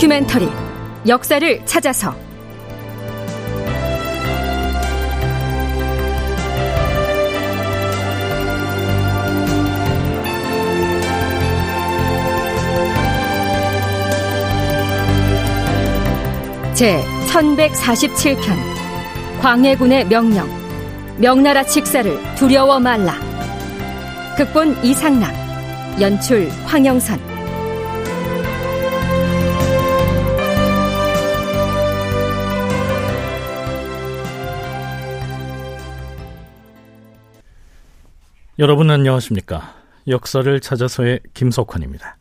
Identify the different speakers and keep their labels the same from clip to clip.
Speaker 1: 다큐멘터리 역사를 찾아서. 제 1147편 광해군의 명령 명나라 직사를 두려워 말라. 극본 이상락 연출 황영선
Speaker 2: 여러분 안녕하십니까? 역사를 찾아서의 김석환입니다.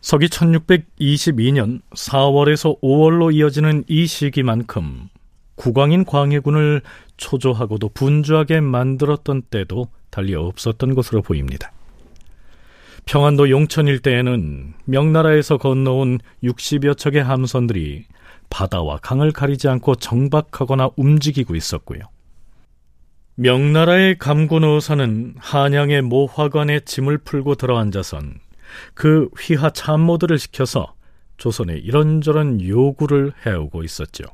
Speaker 2: 서기 1622년 4월에서 5월로 이어지는 이 시기만큼 국왕인 광해군을 초조하고도 분주하게 만들었던 때도 달리 없었던 것으로 보입니다. 평안도 용천 일대에는 명나라에서 건너온 60여 척의 함선들이 바다와 강을 가리지 않고 정박하거나 움직이고 있었고요. 명나라의 감군의사는 한양의 모 화관에 짐을 풀고 들어앉아선 그 휘하 참모들을 시켜서 조선에 이런저런 요구를 해오고 있었죠.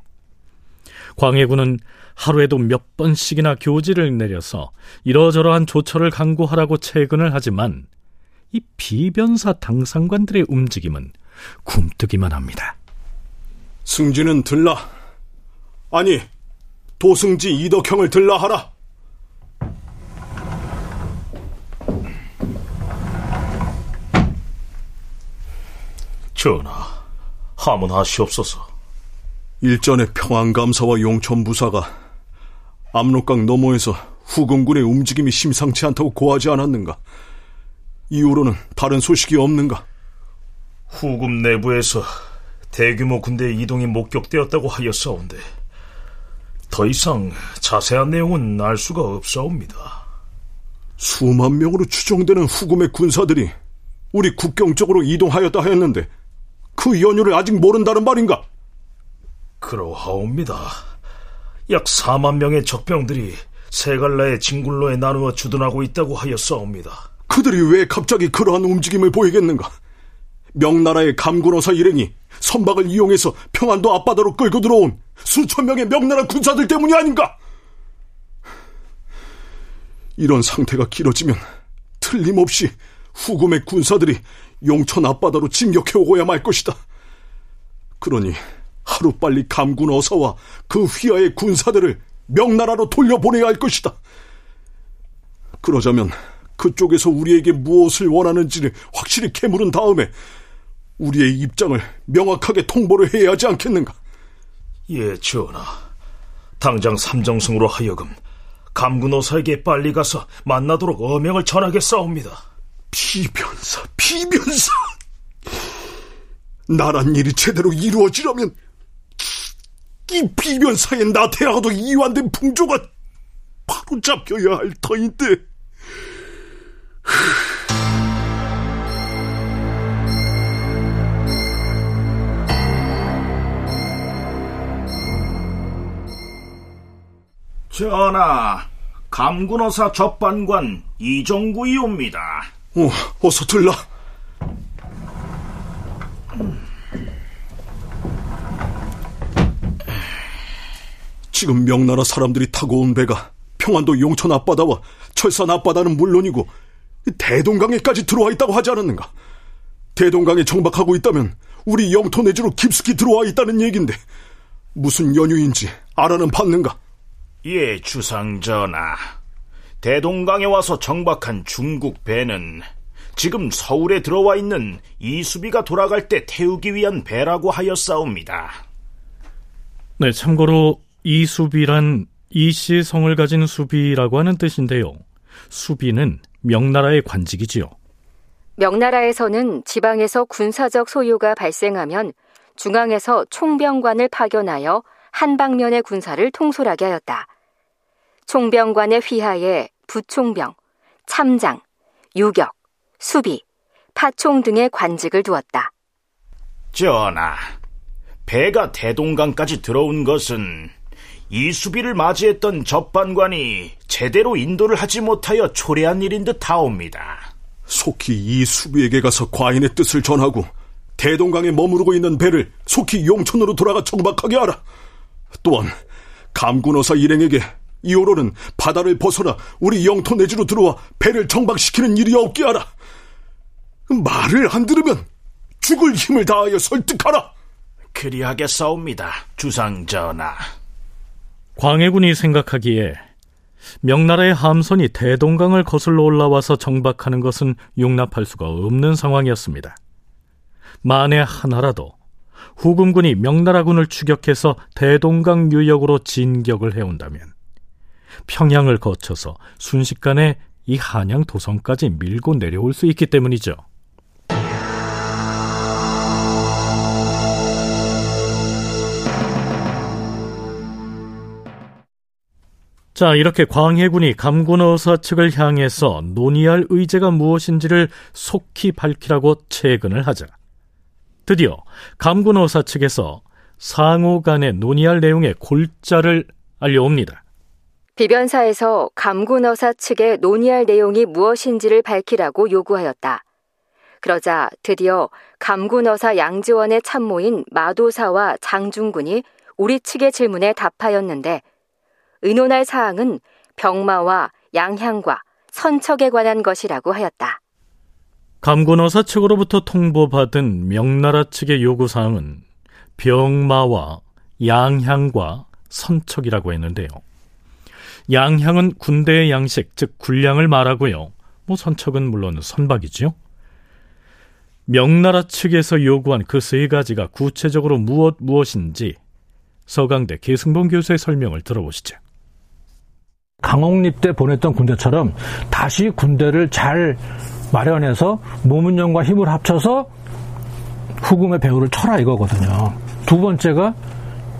Speaker 2: 광해군은 하루에도 몇 번씩이나 교지를 내려서 이러저러한 조처를 강구하라고 채근을 하지만 이 비변사 당상관들의 움직임은 굼뜨기만 합니다.
Speaker 3: 승진은 들라. 아니, 도승지 이덕형을 들라 하라.
Speaker 4: 전하, 하문하시옵소서.
Speaker 3: 일전에 평안감사와 용천부사가 압록강 너머에서 후금군의 움직임이 심상치 않다고 고하지 않았는가? 이후로는 다른 소식이 없는가?
Speaker 4: 후금 내부에서 대규모 군대 이동이 목격되었다고 하였사온데 더 이상 자세한 내용은 알 수가 없사옵니다.
Speaker 3: 수만 명으로 추정되는 후금의 군사들이 우리 국경 쪽으로 이동하였다 하였는데 그 연유를 아직 모른다는 말인가?
Speaker 4: 그러하옵니다. 약 4만 명의 적병들이 세 갈라의 진군로에 나누어 주둔하고 있다고 하였사옵니다.
Speaker 3: 그들이 왜 갑자기 그러한 움직임을 보이겠는가? 명나라의 감군어사 일행이 선박을 이용해서 평안도 앞바다로 끌고 들어온 수천 명의 명나라 군사들 때문이 아닌가? 이런 상태가 길어지면 틀림없이 후금의 군사들이 용천 앞바다로 진격해 오고야 말 것이다. 그러니 하루빨리 감군 어사와 그 휘하의 군사들을 명나라로 돌려보내야 할 것이다. 그러자면 그쪽에서 우리에게 무엇을 원하는지를 확실히 캐물은 다음에 우리의 입장을 명확하게 통보를 해야 하지 않겠는가?
Speaker 4: 예, 전하. 당장 삼정승으로 하여금 감군어사에게 빨리 가서 만나도록 어명을 전하겠사옵니다.
Speaker 3: 비변사, 비변사! 나란 일이 제대로 이루어지려면 이 비변사의 나태하고도 이완된 풍조가 바로 잡혀야 할 터인데.
Speaker 5: 전하, 감군어사 접반관 이정구이옵니다.
Speaker 3: 어, 어서 들라. 지금 명나라 사람들이 타고 온 배가 평안도 용천 앞바다와 철산 앞바다는 물론이고 대동강에까지 들어와 있다고 하지 않았는가? 대동강에 정박하고 있다면 우리 영토 내주로 깊숙이 들어와 있다는 얘긴데 무슨 연유인지 알아는 봤는가?
Speaker 5: 예, 주상전하. 대동강에 와서 정박한 중국 배는 지금 서울에 들어와 있는 이수비가 돌아갈 때 태우기 위한 배라고 하였사옵니다.
Speaker 2: 네, 참고로 이수비란 이씨 성을 가진 수비라고 하는 뜻인데요. 수비는 명나라의 관직이지요.
Speaker 1: 명나라에서는 지방에서 군사적 소요가 발생하면 중앙에서 총병관을 파견하여 한 방면의 군사를 통솔하게 하였다. 총병관의 휘하에 부총병, 참장, 유격, 수비, 파총 등의 관직을 두었다.
Speaker 5: 전하, 배가 대동강까지 들어온 것은 이 수비를 맞이했던 접반관이 제대로 인도를 하지 못하여 초래한 일인 듯 하옵니다.
Speaker 3: 속히 이 수비에게 가서 과인의 뜻을 전하고 대동강에 머무르고 있는 배를 속히 용천으로 돌아가 정박하게 하라. 또한 감군어사 일행에게 이오로는 바다를 벗어나 우리 영토 내지로 들어와 배를 정박시키는 일이 없게 하라. 말을 안 들으면 죽을 힘을 다하여 설득하라.
Speaker 5: 그리하겠사옵니다, 주상전하.
Speaker 2: 광해군이 생각하기에 명나라의 함선이 대동강을 거슬러 올라와서 정박하는 것은 용납할 수가 없는 상황이었습니다. 만에 하나라도 후금군이 명나라군을 추격해서 대동강 유역으로 진격을 해온다면 평양을 거쳐서 순식간에 이 한양 도성까지 밀고 내려올 수 있기 때문이죠. 자, 이렇게 광해군이 감군어사 측을 향해서 논의할 의제가 무엇인지를 속히 밝히라고 채근을 하자. 드디어 감군어사 측에서 상호 간에 논의할 내용의 골자를 알려옵니다.
Speaker 1: 비변사에서 감군어사 측에 논의할 내용이 무엇인지를 밝히라고 요구하였다. 그러자 드디어 감군어사 양지원의 참모인 마도사와 장중군이 우리 측의 질문에 답하였는데 의논할 사항은 병마와 양향과 선척에 관한 것이라고 하였다.
Speaker 2: 감군어사 측으로부터 통보받은 명나라 측의 요구사항은 병마와 양향과 선척이라고 했는데요. 양향은 군대의 양식, 즉 군량을 말하고요. 뭐 선척은 물론 선박이지요. 명나라 측에서 요구한 그 세 가지가 구체적으로 무엇 무엇인지 서강대 계승봉 교수의 설명을 들어보시죠.
Speaker 6: 강홍립 때 보냈던 군대처럼 다시 군대를 잘 마련해서 노문령과 힘을 합쳐서 후금의 배후를 쳐라 이거거든요. 두 번째가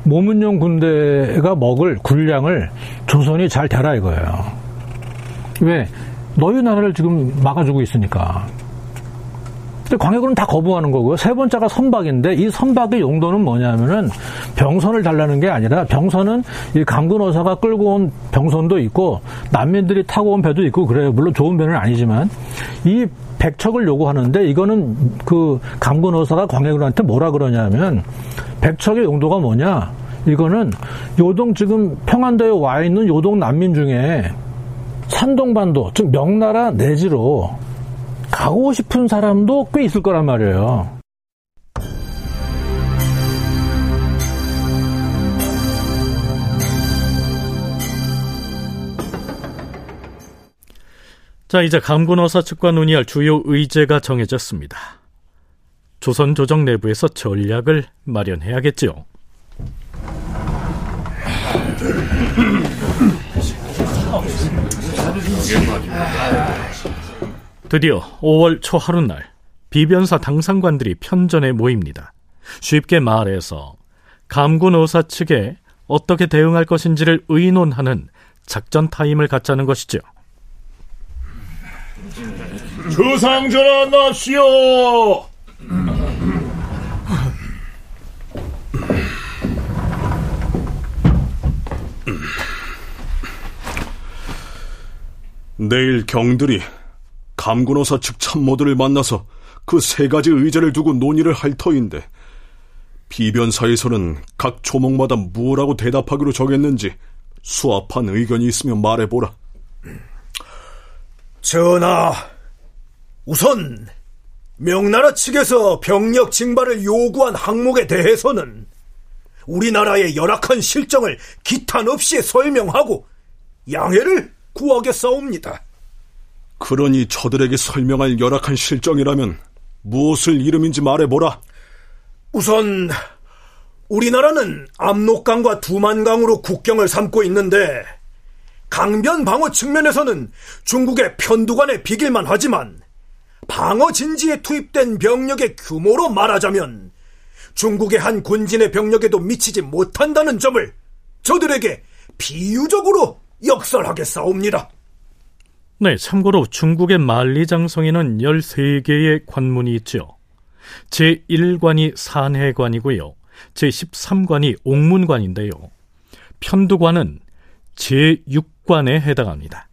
Speaker 6: 모문용 군대가 먹을 군량을 조선이 잘 대라 이거예요. 왜? 너희 나라를 지금 막아주고 있으니까. 근데 광해군은 다 거부하는 거고요. 세 번째가 선박인데 이 선박의 용도는 뭐냐면은 병선을 달라는 게 아니라 병선은 이 강군 어사가 끌고 온 병선도 있고 난민들이 타고 온 배도 있고 그래요. 물론 좋은 배는 아니지만 이 백척을 요구하는데 이거는 그 강군 어사가 광해군한테 뭐라 그러냐면 백척의 용도가 뭐냐? 이거는 요동 지금 평안도에 와 있는 요동 난민 중에 산동반도 즉 명나라 내지로 가고 싶은 사람도 꽤 있을 거란 말이에요.
Speaker 2: 자, 이제 감군어사 측과 논의할 주요 의제가 정해졌습니다. 조선 조정 내부에서 전략을 마련해야겠지요. 드디어 5월 초 하루날 비변사 당상관들이 편전에 모입니다. 쉽게 말해서 감군 의사 측에 어떻게 대응할 것인지를 의논하는 작전 타임을 갖자는 것이죠.
Speaker 4: 주상전하 납시오.
Speaker 3: 내일 경들이 감군어사 측 참모들을 만나서 그 세 가지 의제를 두고 논의를 할 터인데 비변사에서는 각 조목마다 무엇라고 대답하기로 정했는지 수합한 의견이 있으면 말해보라.
Speaker 7: 전하, 우선 명나라 측에서 병력 징발을 요구한 항목에 대해서는 우리나라의 열악한 실정을 기탄 없이 설명하고 양해를 구하겠사옵니다.
Speaker 3: 그러니 저들에게 설명할 열악한 실정이라면 무엇을 이름인지 말해보라.
Speaker 7: 우선 우리나라는 압록강과 두만강으로 국경을 삼고 있는데 강변 방어 측면에서는 중국의 편두관에 비길만 하지만 방어 진지에 투입된 병력의 규모로 말하자면 중국의 한 군진의 병력에도 미치지 못한다는 점을 저들에게 비유적으로 역설하겠사옵니다.
Speaker 2: 네, 참고로 중국의 만리장성에는 13개의 관문이 있죠. 제1관이 산해관이고요. 제13관이 옥문관인데요. 편두관은 제6관에 해당합니다.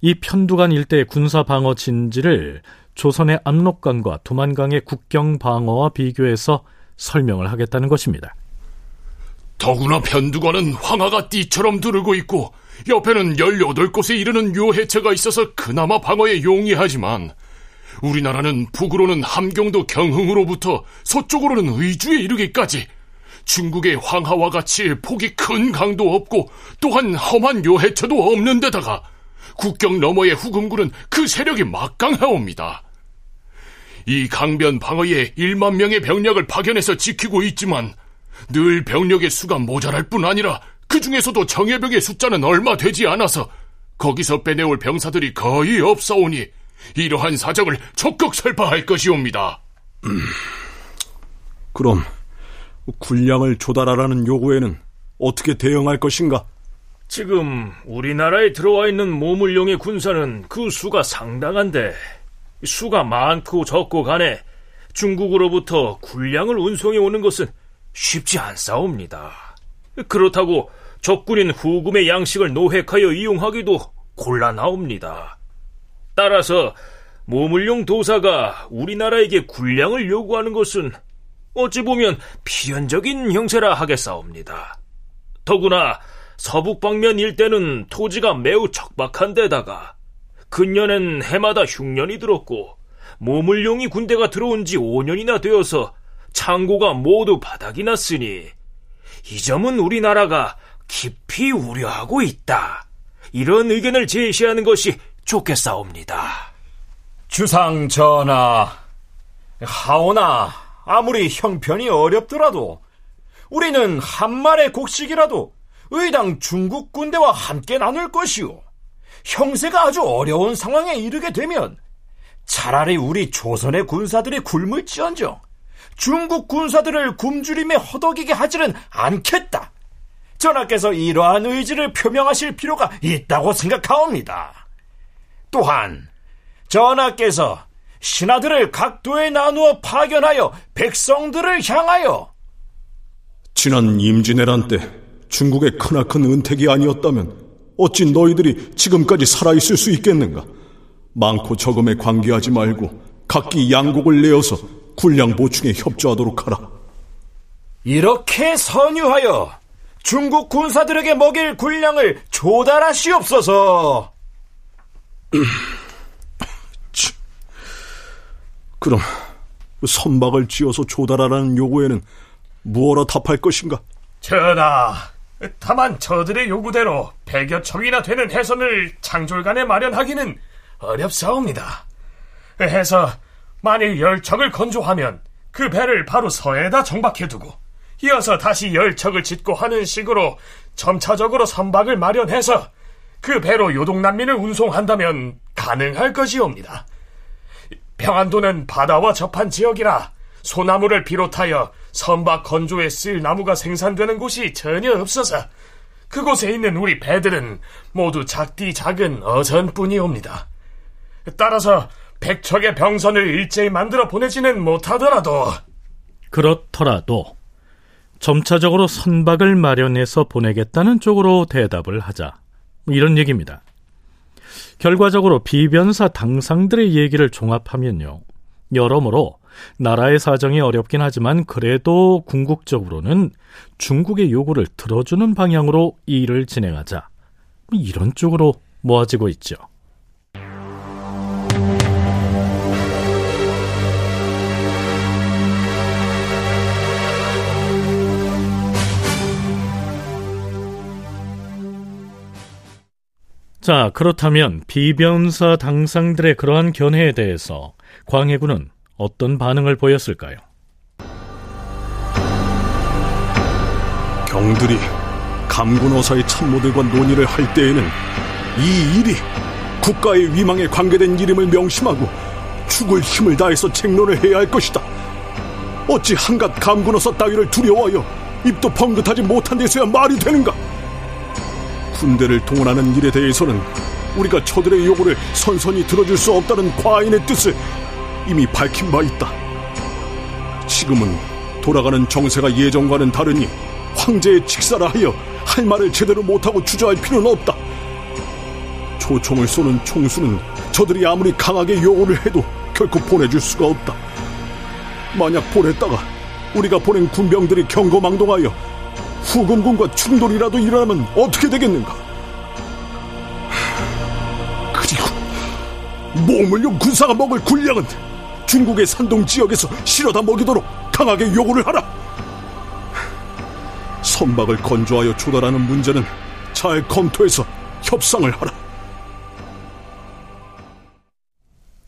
Speaker 2: 이 편두관 일대의 군사 방어 진지를 조선의 압록강과 두만강의 국경 방어와 비교해서 설명을 하겠다는 것입니다.
Speaker 8: 더구나 편두관은 황하가 띠처럼 두르고 있고 옆에는 18곳에 이르는 요해체가 있어서 그나마 방어에 용이하지만 우리나라는 북으로는 함경도 경흥으로부터 서쪽으로는 의주에 이르기까지 중국의 황하와 같이 폭이 큰 강도 없고 또한 험한 요해처도 없는 데다가 국경 너머의 후금군은 그 세력이 막강하옵니다. 이 강변 방어에 1만 명의 병력을 파견해서 지키고 있지만 늘 병력의 수가 모자랄 뿐 아니라 그 중에서도 정예병의 숫자는 얼마 되지 않아서 거기서 빼내올 병사들이 거의 없사오니 이러한 사정을 적극 설파할 것이옵니다. 음,
Speaker 3: 그럼 군량을 조달하라는 요구에는 어떻게 대응할 것인가?
Speaker 4: 지금 우리나라에 들어와 있는 모물용의 군사는 그 수가 상당한데 수가 많고 적고 간에 중국으로부터 군량을 운송해 오는 것은 쉽지 않사옵니다. 그렇다고 적군인 후금의 양식을 노획하여 이용하기도 곤란하옵니다. 따라서 모물용 도사가 우리나라에게 군량을 요구하는 것은 어찌 보면 필연적인 형세라 하겠사옵니다. 더구나 서북 방면 일대는 토지가 매우 척박한 데다가 근년엔 해마다 흉년이 들었고 모물용이 군대가 들어온 지 5년이나 되어서 창고가 모두 바닥이 났으니 이 점은 우리나라가 깊이 우려하고 있다. 이런 의견을 제시하는 것이 좋겠사옵니다.
Speaker 5: 주상 전하, 하오나 아무리 형편이 어렵더라도 우리는 한 말의 곡식이라도 의당 중국 군대와 함께 나눌 것이오. 형세가 아주 어려운 상황에 이르게 되면 차라리 우리 조선의 군사들이 굶을지언정 중국 군사들을 굶주림에 허덕이게 하지는 않겠다. 전하께서 이러한 의지를 표명하실 필요가 있다고 생각하옵니다. 또한 전하께서 신하들을 각도에 나누어 파견하여 백성들을 향하여
Speaker 3: 지난 임진왜란 때 중국의 크나큰 은택이 아니었다면 어찌 너희들이 지금까지 살아있을 수 있겠는가? 많고 적음에 관계하지 말고 각기 양곡을 내어서 군량 보충에 협조하도록 하라.
Speaker 5: 이렇게 선유하여 중국 군사들에게 먹일 군량을 조달하시옵소서.
Speaker 3: 그럼 선박을 지어서 조달하라는 요구에는 무엇라 답할 것인가?
Speaker 4: 전하, 다만 저들의 요구대로 백여 척이나 되는 해선을 창졸간에 마련하기는 어렵사옵니다. 해서 만일 열 척을 건조하면 그 배를 바로 서에다 정박해두고 이어서 다시 열 척을 짓고 하는 식으로 점차적으로 선박을 마련해서 그 배로 요동난민을 운송한다면 가능할 것이옵니다. 평안도는 바다와 접한 지역이라 소나무를 비롯하여 선박 건조에 쓸 나무가 생산되는 곳이 전혀 없어서 그곳에 있는 우리 배들은 모두 작디 작은 어선뿐이옵니다. 따라서 백척의 병선을 일제히 만들어 보내지는 못하더라도
Speaker 2: 그렇더라도 점차적으로 선박을 마련해서 보내겠다는 쪽으로 대답을 하자 이런 얘기입니다. 결과적으로 비변사 당상들의 얘기를 종합하면요. 여러모로 나라의 사정이 어렵긴 하지만 그래도 궁극적으로는 중국의 요구를 들어주는 방향으로 일을 진행하자. 이런 쪽으로 모아지고 있죠. 자, 그렇다면 비변사 당상들의 그러한 견해에 대해서 광해군은 어떤 반응을 보였을까요?
Speaker 3: 경들이 감군어사의 참모들과 논의를 할 때에는 이 일이 국가의 위망에 관계된 일임을 명심하고 죽을 힘을 다해서 책론을 해야 할 것이다. 어찌 한갓 감군어사 따위를 두려워하여 입도 벙긋하지 못한 데서야 말이 되는가? 군대를 동원하는 일에 대해서는 우리가 저들의 요구를 선선히 들어줄 수 없다는 과인의 뜻을 이미 밝힌 바 있다. 지금은 돌아가는 정세가 예전과는 다르니 황제의 직사라 하여 할 말을 제대로 못하고 주저할 필요는 없다. 초총을 쏘는 총수는 저들이 아무리 강하게 요구를 해도 결코 보내줄 수가 없다. 만약 보냈다가 우리가 보낸 군병들이 경거망동하여 후금군과 충돌이라도 일어나면 어떻게 되겠는가? 그리고 몸을용 군사가 먹을 군량은 중국의 산동 지역에서 실어다 먹이도록 강하게 요구를 하라. 선박을 건조하여 조달하는 문제는 잘 검토해서 협상을 하라.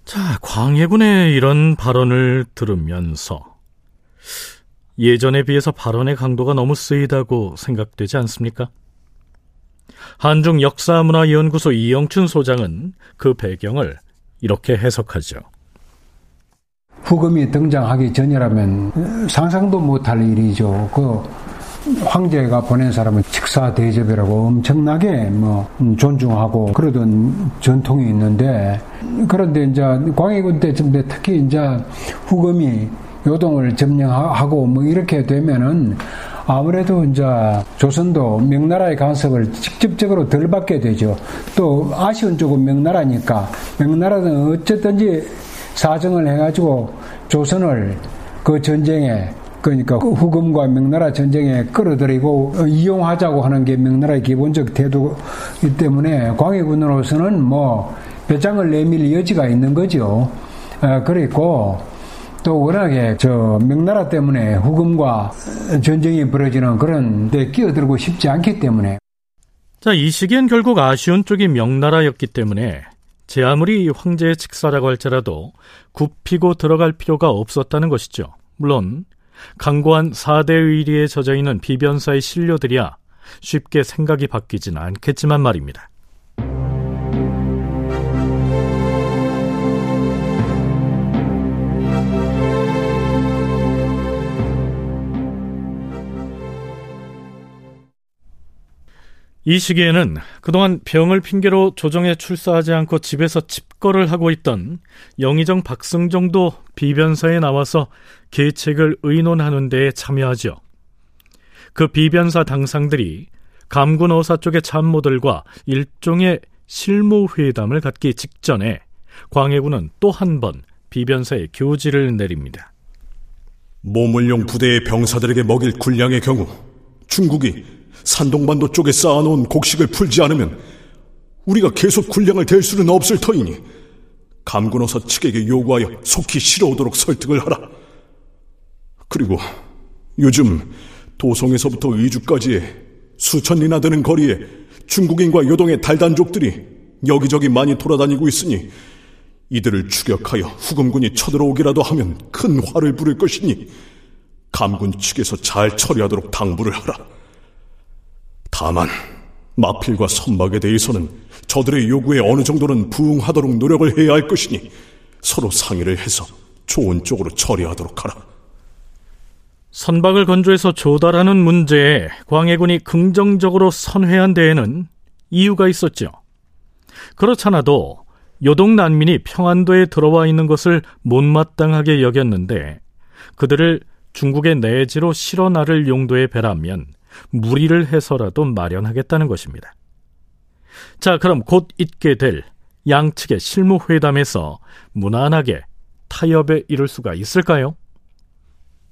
Speaker 2: 자, 광해군의 이런 발언을 들으면서 예전에 비해서 발언의 강도가 너무 쓰이다고 생각되지 않습니까? 한중 역사문화연구소 이영춘 소장은 그 배경을 이렇게 해석하죠.
Speaker 9: 후금이 등장하기 전이라면 상상도 못할 일이죠. 그 황제가 보낸 사람은 직사 대접이라고 엄청나게 뭐 존중하고 그러던 전통이 있는데 그런데 이제 광해군 때쯤 돼 특히 이제 후금이 요동을 점령하고 뭐 이렇게 되면은 아무래도 이제 조선도 명나라의 간섭을 직접적으로 덜 받게 되죠. 또 아쉬운 쪽은 명나라니까 명나라는 어쨌든지 사정을 해가지고 조선을 그 전쟁에 그러니까 그 후금과 명나라 전쟁에 끌어들이고 이용하자고 하는 게 명나라의 기본적 태도이기 때문에 광해군으로서는 뭐 배짱을 내밀 여지가 있는 거죠. 어, 그리고 또 워낙에 저 명나라 때문에 후금과 전쟁이 벌어지는 그런 데 끼어들고 싶지 않기 때문에
Speaker 2: 자, 이 시기엔 결국 아쉬운 쪽이 명나라였기 때문에 제 아무리 황제의 직사라고 할지라도 굽히고 들어갈 필요가 없었다는 것이죠. 물론 강고한 4대 의리에 젖어 있는 비변사의 신료들이야 쉽게 생각이 바뀌지는 않겠지만 말입니다. 이 시기에는 그동안 병을 핑계로 조정에 출사하지 않고 집에서 집거를 하고 있던 영의정 박승정도 비변사에 나와서 계책을 의논하는 데에 참여하죠. 그 비변사 당상들이 감군 어사 쪽의 참모들과 일종의 실무 회담을 갖기 직전에 광해군은 또 한 번 비변사에 교지를 내립니다.
Speaker 3: 모물용 부대의 병사들에게 먹일 군량의 경우 중국이 산동반도 쪽에 쌓아놓은 곡식을 풀지 않으면 우리가 계속 군량을 댈 수는 없을 터이니 감군어사 측에게 요구하여 속히 실어오도록 설득을 하라. 그리고 요즘 도성에서부터 의주까지의 수천 리나 되는 거리에 중국인과 요동의 달단족들이 여기저기 많이 돌아다니고 있으니 이들을 추격하여 후금군이 쳐들어오기라도 하면 큰 화를 부를 것이니 감군 측에서 잘 처리하도록 당부를 하라. 다만 마필과 선박에 대해서는 저들의 요구에 어느 정도는 부응하도록 노력을 해야 할 것이니 서로 상의를 해서 좋은 쪽으로 처리하도록 하라.
Speaker 2: 선박을 건조해서 조달하는 문제에 광해군이 긍정적으로 선회한 데에는 이유가 있었죠. 그렇잖아도 요동 난민이 평안도에 들어와 있는 것을 못마땅하게 여겼는데 그들을 중국의 내지로 실어 나를 용도의 배라면 무리를 해서라도 마련하겠다는 것입니다. 자, 그럼 곧 있게 될 양측의 실무회담에서 무난하게 타협에 이를 수가 있을까요?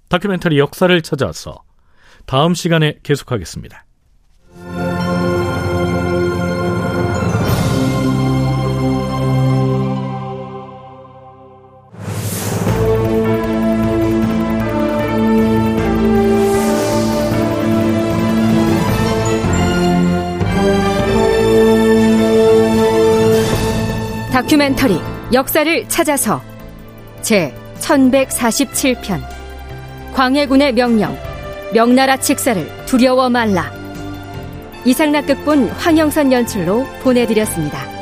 Speaker 2: 다큐멘터리 역사를 찾아서 다음 시간에 계속하겠습니다.
Speaker 1: 다큐멘터리 역사를 찾아서. 제 1147편. 광해군의 명령 명나라 직사를 두려워 말라. 이상락 극본 황영선 연출로 보내드렸습니다.